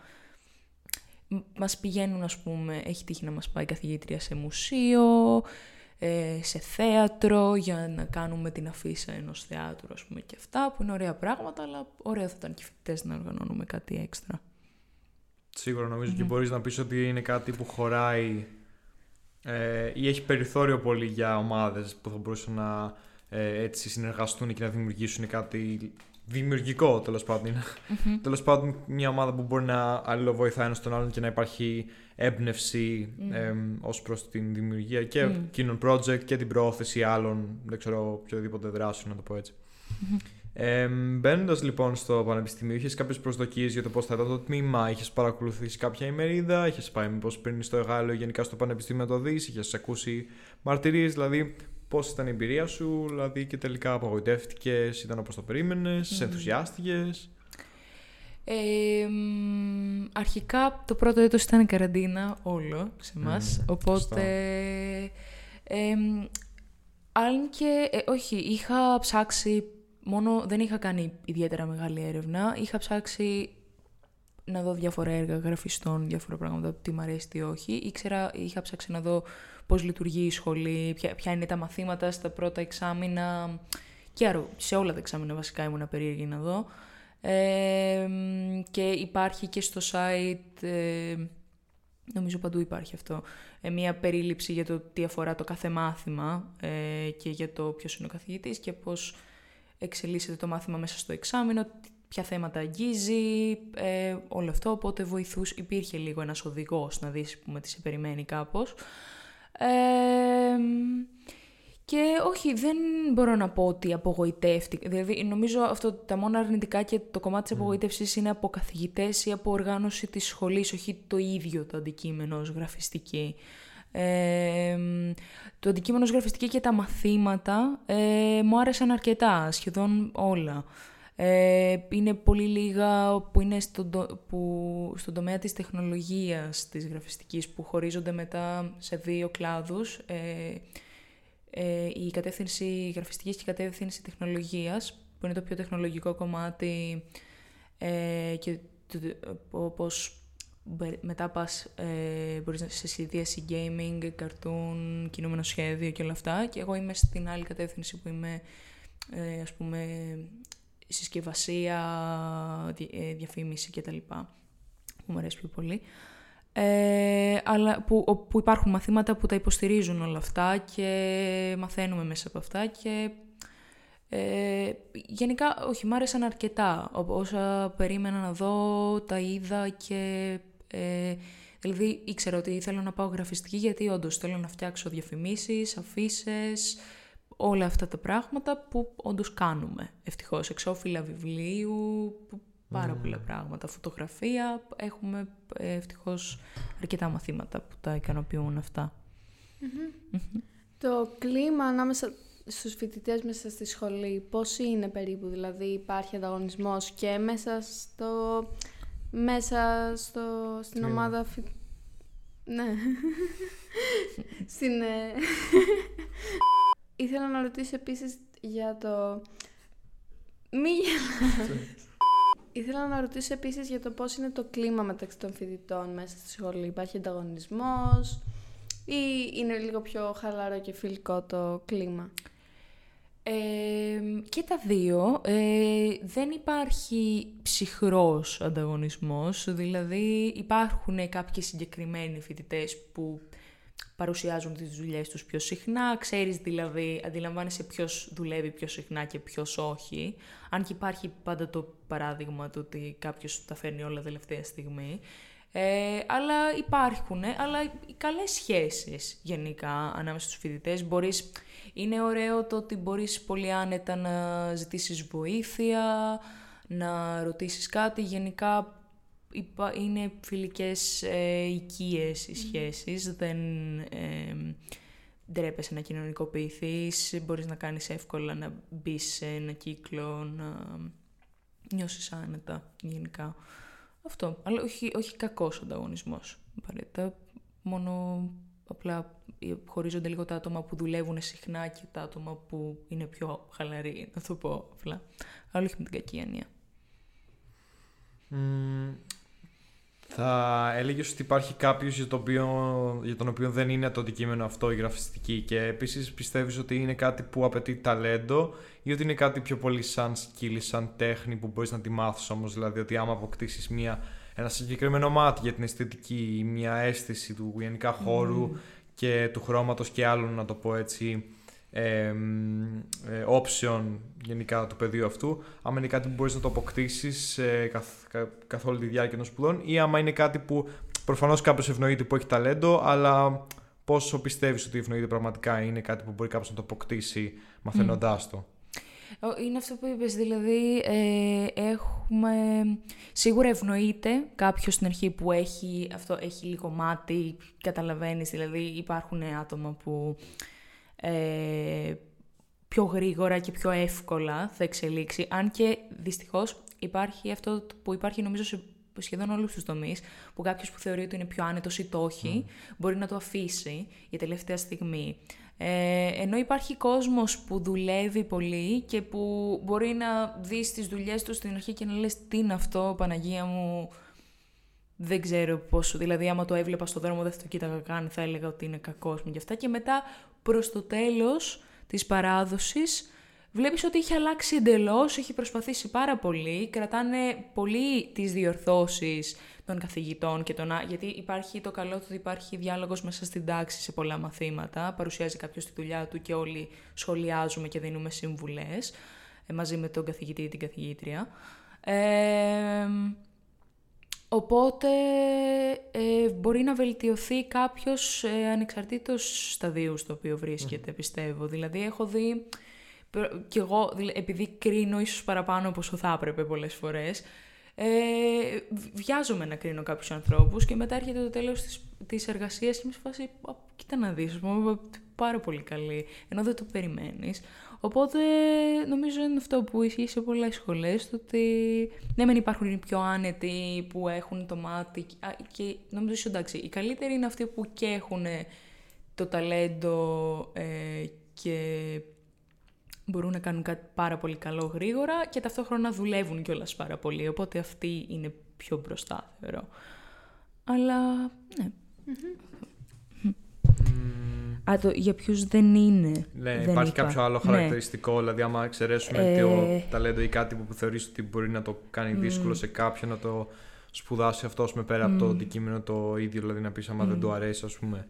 Μ- Μας πηγαίνουν, ας πούμε, έχει τύχει να μας πάει καθηγήτρια σε μουσείο, ε, σε θέατρο, για να κάνουμε την αφίσα ενός θεάτρου, ας πούμε, και αυτά, που είναι ωραία πράγματα, αλλά ωραία θα ήταν και οι φοιτητές να οργανώνουμε κάτι έξτρα. Σίγουρα νομίζω Μμμ. και μπορείς να πεις ότι είναι κάτι που χωράει ε, ή έχει περιθώριο πολύ για ομάδες που θα μπορούσαν να ε, έτσι συνεργαστούν και να δημιουργήσουν κάτι δημιουργικό τέλος πάντων. Είναι. Τέλος πάντων, μια ομάδα που μπορεί να αλληλοβοηθάει ένας τον άλλον και να υπάρχει έμπνευση Μμ. ε, ως προς την δημιουργία και Μμ. κοινών project και την προώθηση άλλων, δεν ξέρω, οποιοδήποτε δράσεων, να το πω έτσι. Ε, Μπαίνοντας λοιπόν στο Πανεπιστήμιο, είχες κάποιες προσδοκίες για το πώς θα ήταν το τμήμα, είχες παρακολουθήσει κάποια ημερίδα, είχες πάει μήπως πριν στο Εγάλεο γενικά στο Πανεπιστήμιο να το δεις, είχες ακούσει μαρτυρίες, δηλαδή πώς ήταν η εμπειρία σου, δηλαδή και τελικά απογοητεύτηκες, ήταν όπως το περίμενες, Μμμ. ενθουσιάστηκες; Ε, μ, αρχικά το πρώτο έτος ήταν η καραντίνα όλο σε μας, Μμμ, οπότε... σωστά. Ε, μ, αν και, ε, όχι, είχα ψάξει, μόνο δεν είχα κάνει ιδιαίτερα μεγάλη έρευνα, είχα ψάξει να δω διάφορα έργα γραφιστών, διάφορα πράγματα, τι μ' αρέσει, τι όχι. Ήξερα, είχα ψάξει να δω πώς λειτουργεί η σχολή, ποια, ποια είναι τα μαθήματα στα πρώτα εξάμεινα. Και άρα, σε όλα τα εξάμεινα βασικά ήμουν περίεργη να δω. Ε, μ, και υπάρχει και στο site, ε, νομίζω παντού υπάρχει αυτό, ε, μια περίληψη για το τι αφορά το κάθε μάθημα ε, και για το ποιος είναι ο καθηγητής και πώς εξελίσσεται το μάθημα μέσα στο εξάμεινο, τι- ποια θέματα αγγίζει, ε, όλο αυτό, οπότε βοηθούς, υπήρχε λίγο ένας οδηγός να δεις που με τις σε περιμένει κάπως. Ε, μ, και όχι, δεν μπορώ να πω ότι απογοητεύτηκα. Δηλαδή, νομίζω αυτό τα μόνα αρνητικά και το κομμάτι της απογοήτευσης είναι από καθηγητές ή από οργάνωση της σχολής, όχι το ίδιο το αντικείμενο ως γραφιστική. Ε, μ, το αντικείμενο ως γραφιστική και τα μαθήματα ε, μου άρεσαν αρκετά, σχεδόν όλα. Ε, είναι πολύ λίγα που είναι στον, το- που, στον τομέα της τεχνολογίας της γραφιστικής που χωρίζονται μετά σε δύο κλάδους. Ε, ε, η κατεύθυνση γραφιστικής και η κατεύθυνση τεχνολογίας, που είναι το πιο τεχνολογικό κομμάτι ε, και το- το- πώς μετά πας, ε, μπορείς σε συνδύαση gaming, cartoon, κινούμενο σχέδιο και όλα αυτά και εγώ είμαι στην άλλη κατεύθυνση που είμαι ε, ας πούμε συσκευασία, ε, διαφήμιση κτλ. Που μου αρέσει πιο πολύ. Ε, αλλά που, που υπάρχουν μαθήματα που τα υποστηρίζουν όλα αυτά και μαθαίνουμε μέσα από αυτά και ε, γενικά, όχι, μ' άρεσαν αρκετά. Όσα περίμενα να δω, τα είδα και... Ε, δηλαδή, ήξερα ότι θέλω να πάω γραφιστική γιατί όντως θέλω να φτιάξω διαφημίσεις, αφήσει, όλα αυτά τα πράγματα που όντως κάνουμε. Ευτυχώς, εξώφυλλα βιβλίου, πάρα πολλά πράγματα. Φωτογραφία, έχουμε ε, ευτυχώς αρκετά μαθήματα που τα ικανοποιούν Το κλίμα ανάμεσα στους φοιτητές μέσα στη σχολή, πώς είναι περίπου, δηλαδή υπάρχει ανταγωνισμός και μέσα στο... μέσα στο, στην ομάδα φοι... Ναι. στην... Ε, ήθελα να ρωτήσω επίσης για το... Μη Ήθελα να ρωτήσω επίσης για το πώς είναι το κλίμα μεταξύ των φοιτητών μέσα στη σχολή. Υπάρχει ανταγωνισμός ή είναι λίγο πιο χαλαρό και φιλικό το κλίμα; Και τα δύο. Ε, δεν υπάρχει ψυχρός ανταγωνισμός, δηλαδή υπάρχουν κάποιοι συγκεκριμένοι φοιτητές που παρουσιάζουν τις δουλειές τους πιο συχνά, ξέρεις δηλαδή, αντιλαμβάνεσαι ποιος δουλεύει πιο συχνά και ποιος όχι, αν και υπάρχει πάντα το παράδειγμα του ότι κάποιος τα φέρνει όλα τελευταία στιγμή. Ε, αλλά υπάρχουν, αλλά οι καλές σχέσεις γενικά ανάμεσα στους φοιτητές. Μπορείς, είναι ωραίο το ότι μπορείς πολύ άνετα να ζητήσεις βοήθεια, να ρωτήσεις κάτι. Γενικά είναι φιλικές ε, οικίες οι σχέσεις, δεν ε, ντρέπεσαι να κοινωνικοποιηθείς, μπορείς να κάνεις εύκολα να μπεις σε ένα κύκλο, να νιώσεις άνετα γενικά. Αυτό. Αλλά όχι, όχι κακός ανταγωνισμός. Απαραίτητα. Μόνο απλά χωρίζονται λίγο τα άτομα που δουλεύουν συχνά και τα άτομα που είναι πιο χαλαροί, να το πω απλά. Αλλά όχι με την κακή έννοια. Θα έλεγες ότι υπάρχει κάποιος για, το για τον οποίο δεν είναι το αντικείμενο αυτό η γραφιστική και επίσης πιστεύεις ότι είναι κάτι που απαιτεί ταλέντο ή ότι είναι κάτι πιο πολύ σαν skill, σαν τέχνη που μπορείς να τη μάθεις όμως, δηλαδή ότι άμα αποκτήσεις μια, ένα συγκεκριμένο μάτι για την αισθητική, μια αίσθηση του γενικά χώρου και του χρώματος και άλλων να το πω έτσι ε, option γενικά του πεδίου αυτού άμα είναι κάτι που μπορείς να το αποκτήσεις ε, καθ, καθ, όλη τη διάρκεια των σπουδών ή άμα είναι κάτι που προφανώς κάποιος ευνοείται που έχει ταλέντο αλλά πόσο πιστεύεις ότι ευνοείται πραγματικά είναι κάτι που μπορεί κάποιος να το αποκτήσει μαθαίνοντάς το; Είναι αυτό που είπες, δηλαδή ε, έχουμε... Σίγουρα ευνοείται κάποιος στην αρχή που έχει, αυτό, έχει λίγο μάτι, καταλαβαίνεις, δηλαδή υπάρχουν άτομα που ε, πιο γρήγορα και πιο εύκολα θα εξελίξει, αν και δυστυχώς υπάρχει αυτό που υπάρχει νομίζω σε σχεδόν όλους τους τομείς, που κάποιος που θεωρεί ότι είναι πιο άνετος ή το όχι, μπορεί να το αφήσει για τελευταία στιγμή. Ε, ενώ υπάρχει κόσμος που δουλεύει πολύ και που μπορεί να δεις τις δουλειές του στην αρχή και να λες τι είναι αυτό, Παναγία μου, δεν ξέρω πόσο. Δηλαδή, άμα το έβλεπα στο δρόμο, δεν θα το κοίταγα καν, θα έλεγα ότι είναι κακός μου και αυτά. Και μετά, προς το τέλος της παράδοσης, βλέπεις ότι έχει αλλάξει εντελώς, έχει προσπαθήσει πάρα πολύ, κρατάνε πολύ τις διορθώσεις των καθηγητών και των... γιατί υπάρχει το καλό του ότι υπάρχει διάλογος μέσα στην τάξη σε πολλά μαθήματα, παρουσιάζει κάποιος τη δουλειά του και όλοι σχολιάζουμε και δίνουμε συμβουλές ε, μαζί με τον καθηγητή ή την καθηγήτρια. Ε, οπότε ε, μπορεί να βελτιωθεί κάποιος ε, ανεξαρτήτως σταδίου στο οποίο βρίσκεται, πιστεύω. Δηλαδή έχω δει και εγώ, επειδή κρίνω ίσως παραπάνω από όσο θα έπρεπε πολλές φορές, ε, βιάζομαι να κρίνω κάποιους ανθρώπους και μετά έρχεται το τέλος της, της εργασίας και είμαι σε φάση, κοίτα να δεις, πάρα πολύ καλή, ενώ δεν το περιμένεις. Οπότε νομίζω είναι αυτό που ισχύει σε πολλές σχολές, το ότι ναι μεν υπάρχουν οι πιο άνετοι που έχουν το μάτι και νομίζω εντάξει, οι καλύτεροι είναι αυτοί που και έχουν το ταλέντο ε, και μπορούν να κάνουν κάτι πάρα πολύ καλό γρήγορα και ταυτόχρονα δουλεύουν κιόλας πάρα πολύ. Οπότε αυτοί είναι πιο μπροστά, θεωρώ. Αλλά, ναι. Α, το, για ποιους δεν είναι. Ναι, δεν υπάρχει είπα. κάποιο άλλο Ναι. χαρακτηριστικό, δηλαδή άμα εξαιρέσουμε Ε, το ταλέντο ή κάτι που θεωρείς ότι μπορεί να το κάνει δύσκολο σε κάποιον να το σπουδάσει αυτός με πέρα από το αντικείμενο το ίδιο, δηλαδή να πεις άμα δεν του αρέσει ας πούμε.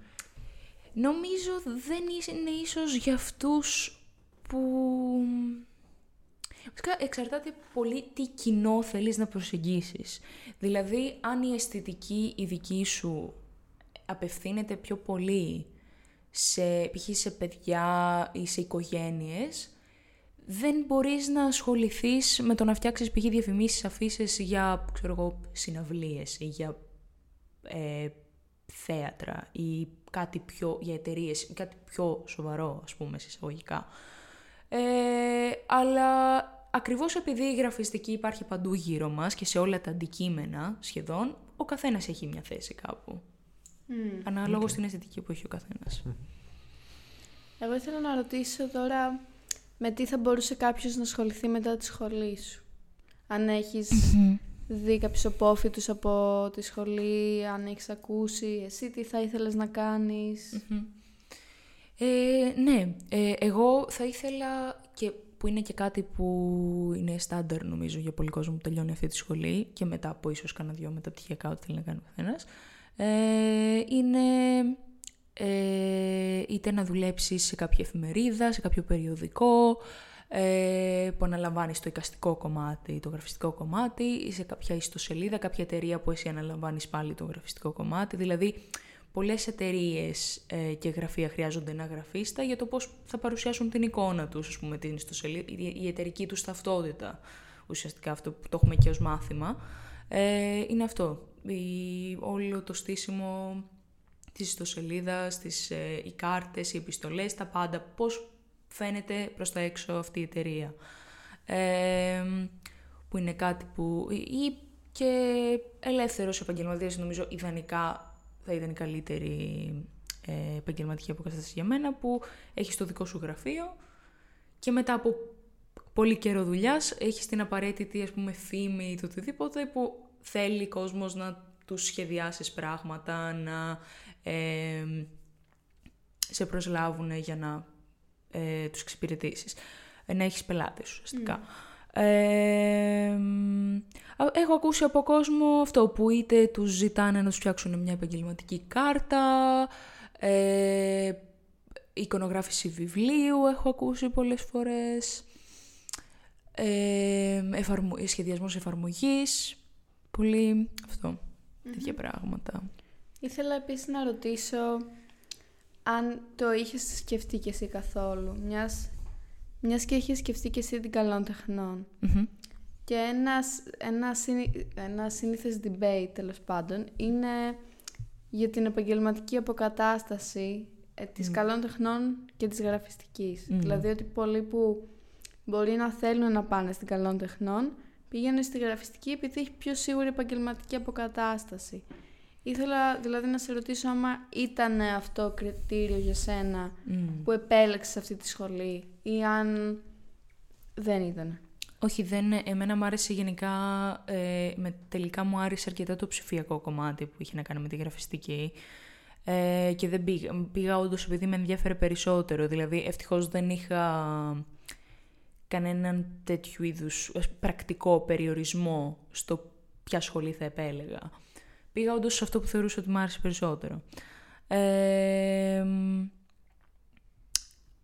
Νομίζω δεν είναι ίσως για αυτούς που... Βασικά εξαρτάται πολύ τι κοινό θέλεις να προσεγγίσεις. Δηλαδή, αν η αισθητική η δική σου απευθύνεται πιο πολύ σε, π.χ. σε παιδιά ή σε οικογένειες, δεν μπορείς να ασχοληθείς με το να φτιάξεις π.χ. διαφημίσεις, αφήσεις για, ξέρω εγώ, συναυλίες ή για ε, θέατρα ή κάτι πιο για εταιρείες, κάτι πιο σοβαρό, ας πούμε, σε εισαγωγικά. Ε, αλλά ακριβώς επειδή η γραφιστική υπάρχει παντού γύρω μας και σε όλα τα αντικείμενα σχεδόν, ο καθένας έχει μια θέση κάπου. Ανάλογα στην αισθητική που έχει ο καθένας. Εγώ ήθελα να ρωτήσω τώρα με τι θα μπορούσε κάποιος να ασχοληθεί μετά τη σχολή σου. Αν έχεις δει κάποιους απόφοιτους από τη σχολή, αν έχεις ακούσει, εσύ τι θα ήθελες να κάνεις. Ε, ναι, ε, εγώ θα ήθελα και που είναι και κάτι που είναι στάνταρ νομίζω για πολλοί κόσμο που τελειώνει αυτή τη σχολή και μετά από ίσως κάνα δυο μεταπτυχιακά ό,τι θέλει να κάνει ο καθένας, ε, είναι ε, είτε να δουλέψεις σε κάποια εφημερίδα, σε κάποιο περιοδικό, ε, που αναλαμβάνεις το εικαστικό κομμάτι, το γραφιστικό κομμάτι, ή σε κάποια ιστοσελίδα, κάποια εταιρεία που εσύ αναλαμβάνεις πάλι το γραφιστικό κομμάτι. Δηλαδή, πολλές εταιρείες ε, και γραφεία χρειάζονται ένα γραφίστα για το πώς θα παρουσιάσουν την εικόνα τους, ας πούμε, την ιστοσελίδα, η, η εταιρική τους ταυτότητα. Ουσιαστικά αυτό που το έχουμε και ως μάθημα. Ε, είναι αυτό. Η, όλο το στήσιμο της ιστοσελίδας, τις, ε, οι κάρτες, οι επιστολές, τα πάντα. Πώς φαίνεται προς τα έξω αυτή η εταιρεία. Ε, που είναι κάτι που... ή και ελεύθερος επαγγελματίας νομίζω ιδανικά θα ήταν η καλύτερη ε, επαγγελματική αποκατάσταση για μένα που έχεις το δικό σου γραφείο και μετά από πολύ καιρό δουλειάς έχεις την απαραίτητη ας πούμε φήμη ή το οτιδήποτε που θέλει κόσμος να τους σχεδιάσεις πράγματα, να ε, σε προσλάβουν για να ε, τους εξυπηρετήσεις. Ε, να έχεις πελάτες ουσιαστικά. Ε, έχω ακούσει από κόσμο αυτό που είτε τους ζητάνε να τους φτιάξουν μια επαγγελματική κάρτα, ε, εικονογράφηση βιβλίου έχω ακούσει πολλές φορές, ε, εφαρμο, σχεδιασμός εφαρμογής, πολύ αυτό, τέτοια πράγματα. Ήθελα επίσης να ρωτήσω αν το είχες σκεφτεί και εσύ καθόλου, μιας, μιας και είχες σκεφτεί και εσύ την καλών τεχνών. Μμμ. Και ένας, ένα, συνη- ένα σύνηθες debate, τέλος πάντων, είναι για την επαγγελματική αποκατάσταση ε, της καλών τεχνών και της γραφιστικής. Μμμ. Δηλαδή ότι πολλοί που μπορεί να θέλουν να πάνε στην καλών τεχνών πηγαίνουν στη γραφιστική επειδή έχει πιο σίγουρη επαγγελματική αποκατάσταση. Ήθελα δηλαδή να σε ρωτήσω άμα ήταν αυτό κριτήριο για σένα Μμ. που επέλεξες αυτή τη σχολή ή αν δεν ήταν; Όχι, δεν, εμένα μου άρεσε γενικά, ε, με, τελικά μου άρεσε αρκετά το ψηφιακό κομμάτι που είχε να κάνει με τη γραφιστική. Ε, και δεν πήγα, πήγα όντως επειδή με ενδιαφέρε περισσότερο. Δηλαδή, ευτυχώς δεν είχα κανέναν τέτοιου είδους ας, πρακτικό περιορισμό στο ποια σχολή θα επέλεγα. Πήγα όντως σε αυτό που θεωρούσα ότι μου άρεσε περισσότερο. Ε,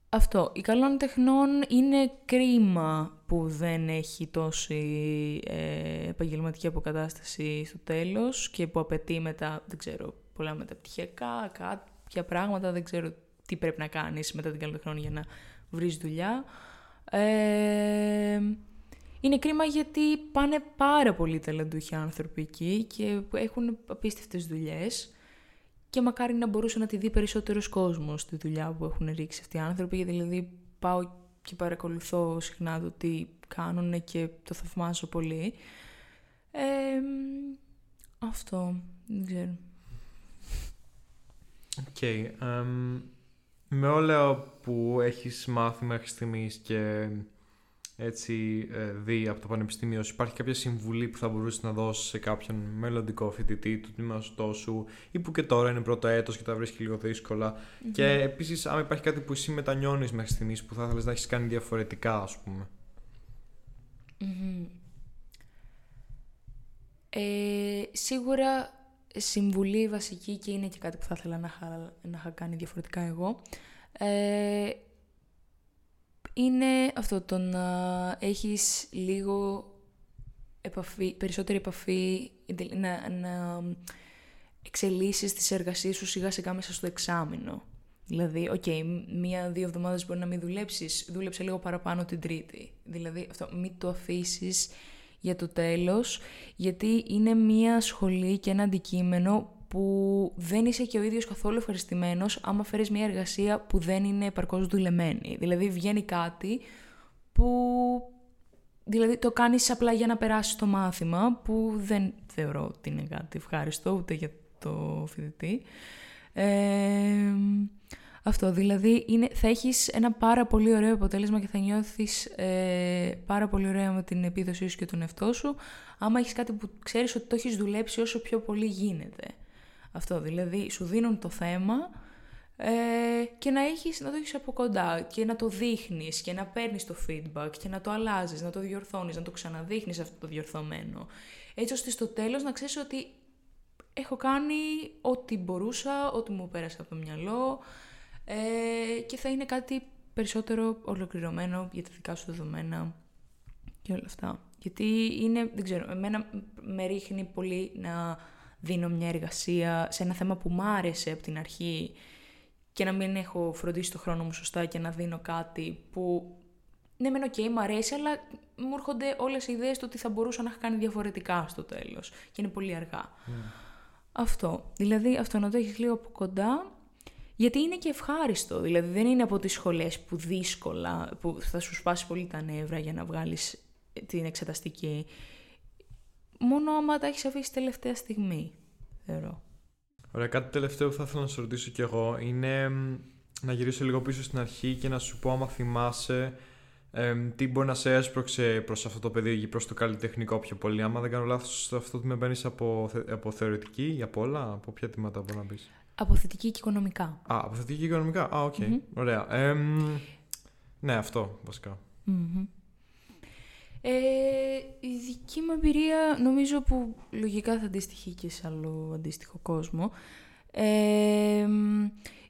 αυτό. Η καλών τεχνών είναι κρίμα που δεν έχει τόση ε, επαγγελματική αποκατάσταση στο τέλος και που απαιτεί μετά, δεν ξέρω, πολλά μεταπτυχιακά, κάποια πράγματα, δεν ξέρω τι πρέπει να κάνεις μετά την καλών τεχνών για να βρεις δουλειά. Ε, είναι κρίμα γιατί πάνε πάρα πολύ ταλαντούχοι άνθρωποι εκεί και έχουν απίστευτες δουλειές και μακάρι να μπορούσε να τη δει περισσότερος κόσμος τη δουλειά που έχουν ρίξει αυτοί οι άνθρωποι γιατί δηλαδή πάω και παρακολουθώ συχνά το τι κάνουν και το θαυμάζω πολύ. Ε, αυτό, δεν ξέρω. Οκ. εμ, με όλα που έχεις μάθει μέχρι στιγμής και έτσι ε, δει από το Πανεπιστήμιο σου, υπάρχει κάποια συμβουλή που θα μπορούσες να δώσεις σε κάποιον μελλοντικό φοιτητή του τμήματος σου ή που και τώρα είναι πρώτο έτος και τα βρίσκει λίγο δύσκολα; Και επίσης, αν υπάρχει κάτι που εσύ μετανιώνεις μέχρι στιγμής που θα ήθελες να έχεις κάνει διαφορετικά, ας πούμε; Ε, σίγουρα συμβουλή βασική και είναι και κάτι που θα ήθελα να είχα, να είχα κάνει διαφορετικά εγώ. Ε, είναι αυτό το να έχεις λίγο επαφή, περισσότερη επαφή, να, να εξελίσσεις τις εργασίες σου σιγά σιγά μέσα στο εξάμηνο. Δηλαδή, OK, okay, μία-δύο εβδομάδες μπορεί να μην δουλέψεις, δούλεψε λίγο παραπάνω την τρίτη. Δηλαδή, αυτό, μην το αφήσεις για το τέλος, γιατί είναι μία σχολή και ένα αντικείμενο που δεν είσαι και ο ίδιος καθόλου ευχαριστημένος άμα φέρεις μια εργασία που δεν είναι επαρκώς δουλεμένη. Δηλαδή βγαίνει κάτι που δηλαδή το κάνεις απλά για να περάσεις το μάθημα που δεν θεωρώ ότι είναι κάτι ευχάριστο ούτε για το φοιτητή. Ε, αυτό, δηλαδή είναι, θα έχεις ένα πάρα πολύ ωραίο αποτέλεσμα και θα νιώθεις ε, πάρα πολύ ωραία με την επίδοσή σου και τον εαυτό σου άμα έχεις κάτι που ξέρεις ότι το έχεις δουλέψει όσο πιο πολύ γίνεται. Αυτό δηλαδή σου δίνουν το θέμα ε, και να, έχεις, να το έχεις από κοντά και να το δείχνεις και να παίρνεις το feedback και να το αλλάζεις, να το διορθώνεις, να το ξαναδείχνεις αυτό το διορθωμένο. Έτσι ώστε στο τέλος να ξέρεις ότι έχω κάνει ό,τι μπορούσα, ό,τι μου πέρασε από το μυαλό ε, και θα είναι κάτι περισσότερο ολοκληρωμένο για τα δικά σου δεδομένα και όλα αυτά. Γιατί είναι, δεν ξέρω, εμένα με ρίχνει πολύ να δίνω μια εργασία σε ένα θέμα που μ' άρεσε από την αρχή και να μην έχω φροντίσει το χρόνο μου σωστά και να δίνω κάτι που ναι μεν OK, okay, μου αρέσει, αλλά μου έρχονται όλες οι ιδέες του ότι θα μπορούσα να έχω κάνει διαφορετικά στο τέλος και είναι πολύ αργά. Μμ. Αυτό. Δηλαδή αυτό να το έχεις λίγο από κοντά γιατί είναι και ευχάριστο. Δηλαδή δεν είναι από τις σχολές που δύσκολα, που θα σου σπάσει πολύ τα νεύρα για να βγάλεις την εξεταστική μόνο άμα τα έχεις αφήσει τελευταία στιγμή, θεωρώ. Ωραία, κάτι τελευταίο που θα ήθελα να σου ρωτήσω κι εγώ είναι να γυρίσω λίγο πίσω στην αρχή και να σου πω άμα θυμάσαι τι μπορεί να σε έσπρωξε προς αυτό το πεδίο ή προς το καλλιτεχνικό πιο πολύ. Άμα δεν κάνω λάθος, αυτό με μπαίνεις από, από θεωρητική ή από όλα, από ποια τμήματα μπορεί να μπεις; Από θετική και οικονομικά. Α, από θετική και οικονομικά. Α, OK. Okay. Ωραία. ναι, αυτό βασικά. Ε, η δική μου εμπειρία νομίζω που λογικά θα αντιστοιχεί και σε άλλο αντίστοιχο κόσμο ε,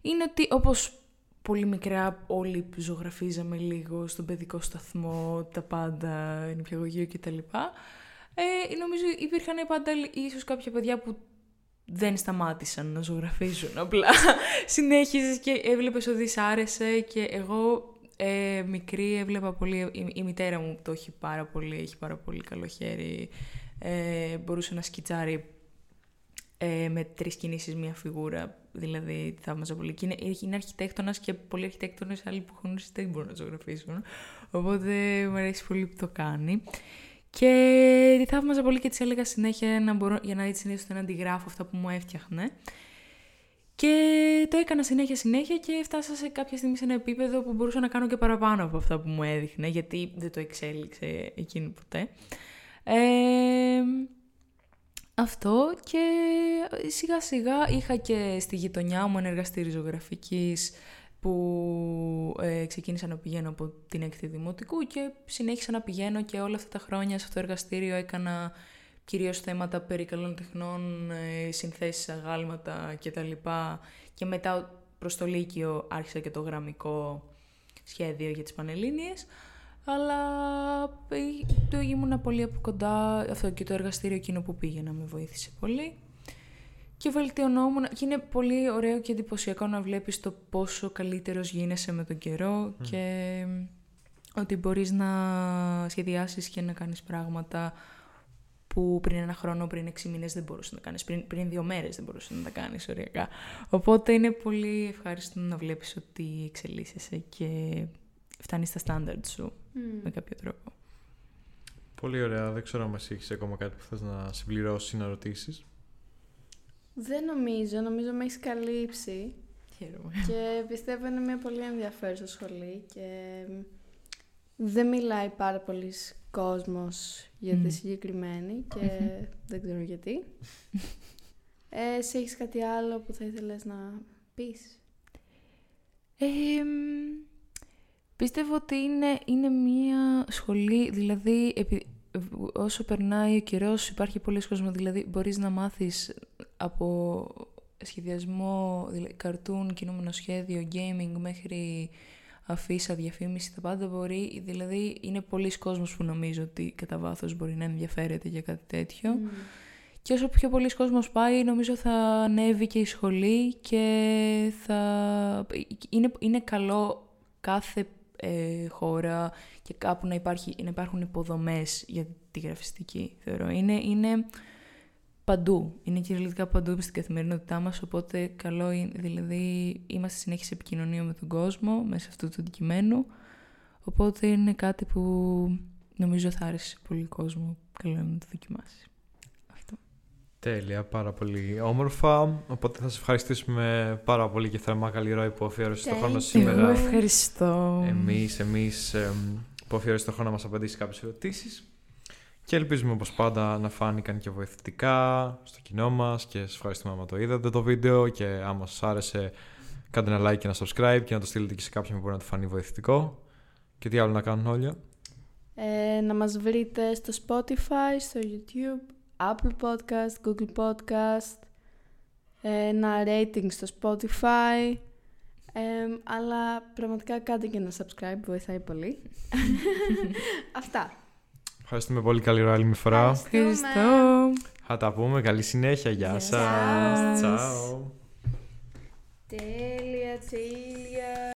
είναι ότι όπως πολύ μικρά όλοι ζωγραφίζαμε λίγο στον παιδικό σταθμό, τα πάντα, νηπιαγωγείο κτλ. Ε, νομίζω υπήρχαν πάντα ίσως κάποια παιδιά που δεν σταμάτησαν να ζωγραφίζουν. Απλά συνέχιζες και έβλεπες ότι άρεσε και εγώ ε, μικρή έβλεπα πολύ, η, μητέρα μου το έχει πάρα πολύ, έχει πάρα πολύ καλό χέρι, ε, μπορούσε να σκιτσάρει ε, με τρεις κινήσεις μία φιγούρα, δηλαδή θαύμαζα πολύ. Και είναι, είναι αρχιτέκτονας και πολλοί αρχιτέκτονες άλλοι που έχουν δεν μπορούν να ζωγραφίσουν, οπότε μου αρέσει πολύ που το κάνει. Και τη θαύμαζα πολύ και τη έλεγα συνέχεια να μπορώ, για να έτσι συνήθως να αντιγράφω αυτά που μου έφτιαχνε. Και το έκανα συνέχεια συνέχεια και φτάσα σε κάποια στιγμή σε ένα επίπεδο που μπορούσα να κάνω και παραπάνω από αυτά που μου έδειχνε, γιατί δεν το εξέλιξε εκείνη ποτέ. Ε, αυτό και σιγά σιγά είχα και στη γειτονιά μου ένα εργαστήριο ζωγραφικής που ε, ξεκίνησα να πηγαίνω από την έκτη δημοτικού και συνέχισα να πηγαίνω και όλα αυτά τα χρόνια σε αυτό το εργαστήριο έκανα κυρίως θέματα περί καλών τεχνών, ε, συνθέσεις αγάλματα κτλ. Και μετά προς το Λύκειο άρχισα και το γραμμικό σχέδιο για τις Πανελλήνιες. Αλλά ε, το ήμουν πολύ από κοντά, αυτό και το εργαστήριο εκείνο που πήγαινα με βοήθησε πολύ. Και βελτιωνόμουν. Και είναι πολύ ωραίο και εντυπωσιακό να βλέπεις το πόσο καλύτερος γίνεσαι με τον καιρό και ότι μπορείς να σχεδιάσεις και να κάνεις πράγματα που πριν ένα χρόνο, πριν έξι μήνες δεν μπορούσες να κάνεις, πριν, πριν δύο μέρες δεν μπορούσες να τα κάνεις οριακά. Οπότε είναι πολύ ευχάριστο να βλέπεις ότι εξελίσσεσαι και φτάνεις στα στάνταρτ σου με κάποιο τρόπο. Πολύ ωραία. Δεν ξέρω αν εσύ έχεις ακόμα κάτι που θες να συμπληρώσεις ή να ρωτήσεις. Δεν νομίζω. Νομίζω με έχεις καλύψει. Χαίρομαι. Και πιστεύω είναι μια πολύ ενδιαφέρουσα σχολή και δεν μιλάει πάρα πολύς κόσμος για τη Μμ. συγκεκριμένη και δεν ξέρω γιατί. Ε, εσύ έχεις κάτι άλλο που θα ήθελες να πεις; Ε, μ, πίστευω ότι είναι, είναι μία σχολή, δηλαδή επει- όσο περνάει ο καιρός υπάρχει πολλοί κόσμο, δηλαδή μπορείς να μάθεις από σχεδιασμό, δηλαδή, καρτούν, κινούμενο σχέδιο, gaming μέχρι αφίσα, διαφήμιση, τα πάντα μπορεί, δηλαδή είναι πολλοί κόσμος που νομίζω ότι κατά βάθος μπορεί να ενδιαφέρεται για κάτι τέτοιο. Μμ. Και όσο πιο πολλοί κόσμος πάει, νομίζω θα ανέβει και η σχολή και θα... Είναι, είναι καλό κάθε ε, χώρα και κάπου να, υπάρχει, να υπάρχουν υποδομές για τη γραφιστική, θεωρώ. Είναι, είναι παντού. Είναι κυριολεκτικά παντού στην καθημερινότητά μας, οπότε καλό είναι, δηλαδή είμαστε συνέχεια σε επικοινωνία με τον κόσμο μέσα αυτού του αντικειμένου, οπότε είναι κάτι που νομίζω θα άρεσε σε πολύ κόσμο. Καλό είναι να το δοκιμάσει. Αυτό. Τέλεια, πάρα πολύ όμορφα. Οπότε θα σε ευχαριστήσουμε πάρα πολύ και θερμά καλή ροή που αφιέρωσε το Thank χρόνο you. σήμερα. Εγώ ευχαριστώ. Εμείς, εμείς εμ, που αφιέρωσε το χρόνο να μας απαντήσει κάποιες ερωτήσεις. Και ελπίζουμε όπως πάντα να φάνηκαν και βοηθητικά στο κοινό μας και σας ευχαριστούμε άμα το είδατε το βίντεο και άμα σας άρεσε κάντε ένα like και ένα subscribe και να το στείλετε και σε κάποιον που μπορεί να του φανεί βοηθητικό. Και τι άλλο να κάνουν όλοι; Ε, να μας βρείτε στο Spotify, στο YouTube, Apple Podcast, Google Podcast, ε, ένα rating στο Spotify, ε, αλλά πραγματικά κάντε και ένα subscribe, βοηθάει πολύ. Αυτά. Ευχαριστούμε πολύ καλή ροή άλλη μια φορά. Ευχαριστώ. Θα τα πούμε. Καλή συνέχεια. Γεια Γεια σας. σας. Τσάου. Τέλεια, τέλεια.